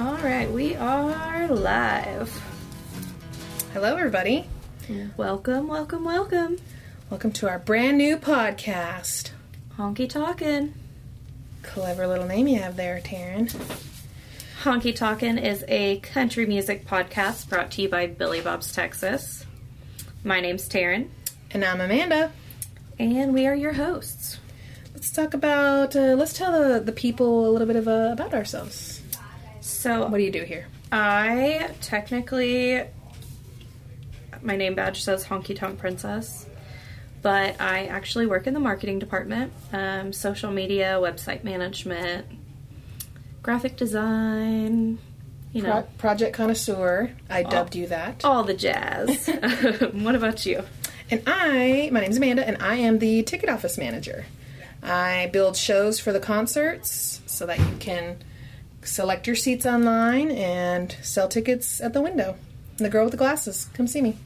All right, we are live. Hello, everybody. Welcome, welcome, welcome. Welcome to our brand new podcast. Honky Talkin'. Clever little name you have there, Taryn. Honky Talkin' is a country music podcast brought to you by Billy Bob's Texas. My name's Taryn, And I'm Amanda. and we are your hosts. Let's talk about, uh, let's tell the, the people a little bit of, uh, about ourselves. So, What do you do here? I technically, my name badge says Honky Tonk Princess, but I actually work in the marketing department, um, social media, website management, graphic design, you know, Pro- Project Connoisseur. I dubbed you that. all the jazz. what about you? And I, my name's Amanda, and I am the ticket office manager. I build shows for the concerts so that you can select your seats online and sell tickets at the window. And the girl with the glasses, come see me.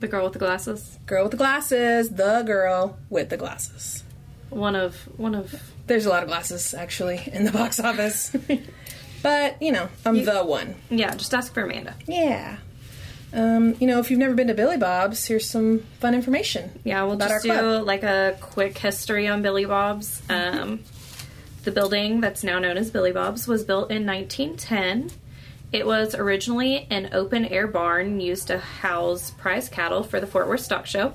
The girl with the glasses. Girl with the glasses, the girl with the glasses. One of one of There's a lot of glasses actually in the box office. but, you know, I'm the one. yeah. Just ask for Amanda. Yeah. Um, you know, if you've never been to Billy Bob's, here's some fun information. Yeah, we'll just do club. like a quick history on Billy Bob's. Um, the building that's now known as Billy Bob's was built in 1910. It was originally an open air barn used to house prize cattle for the Fort Worth Stock Show.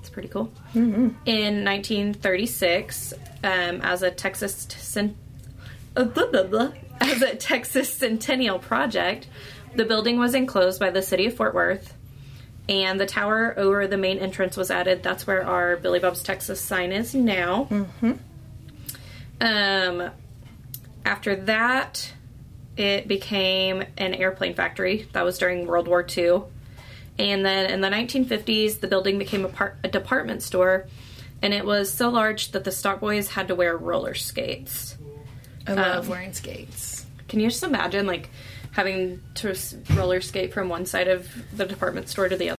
It's pretty cool. Mm-hmm. In 1936, um, as a Texas cen- uh, blah, blah, blah. as a Texas Centennial project, the building was enclosed by the city of Fort Worth and the tower over the main entrance was added. That's where our Billy Bob's Texas sign is now. Um, after that, it became an airplane factory. That was during World War II. And then in the 1950s, the building became a, par- a department store, and it was so large that the stock boys had to wear roller skates. I Um, love wearing skates. Can you just imagine, like, having to roller skate from one side of the department store to the other?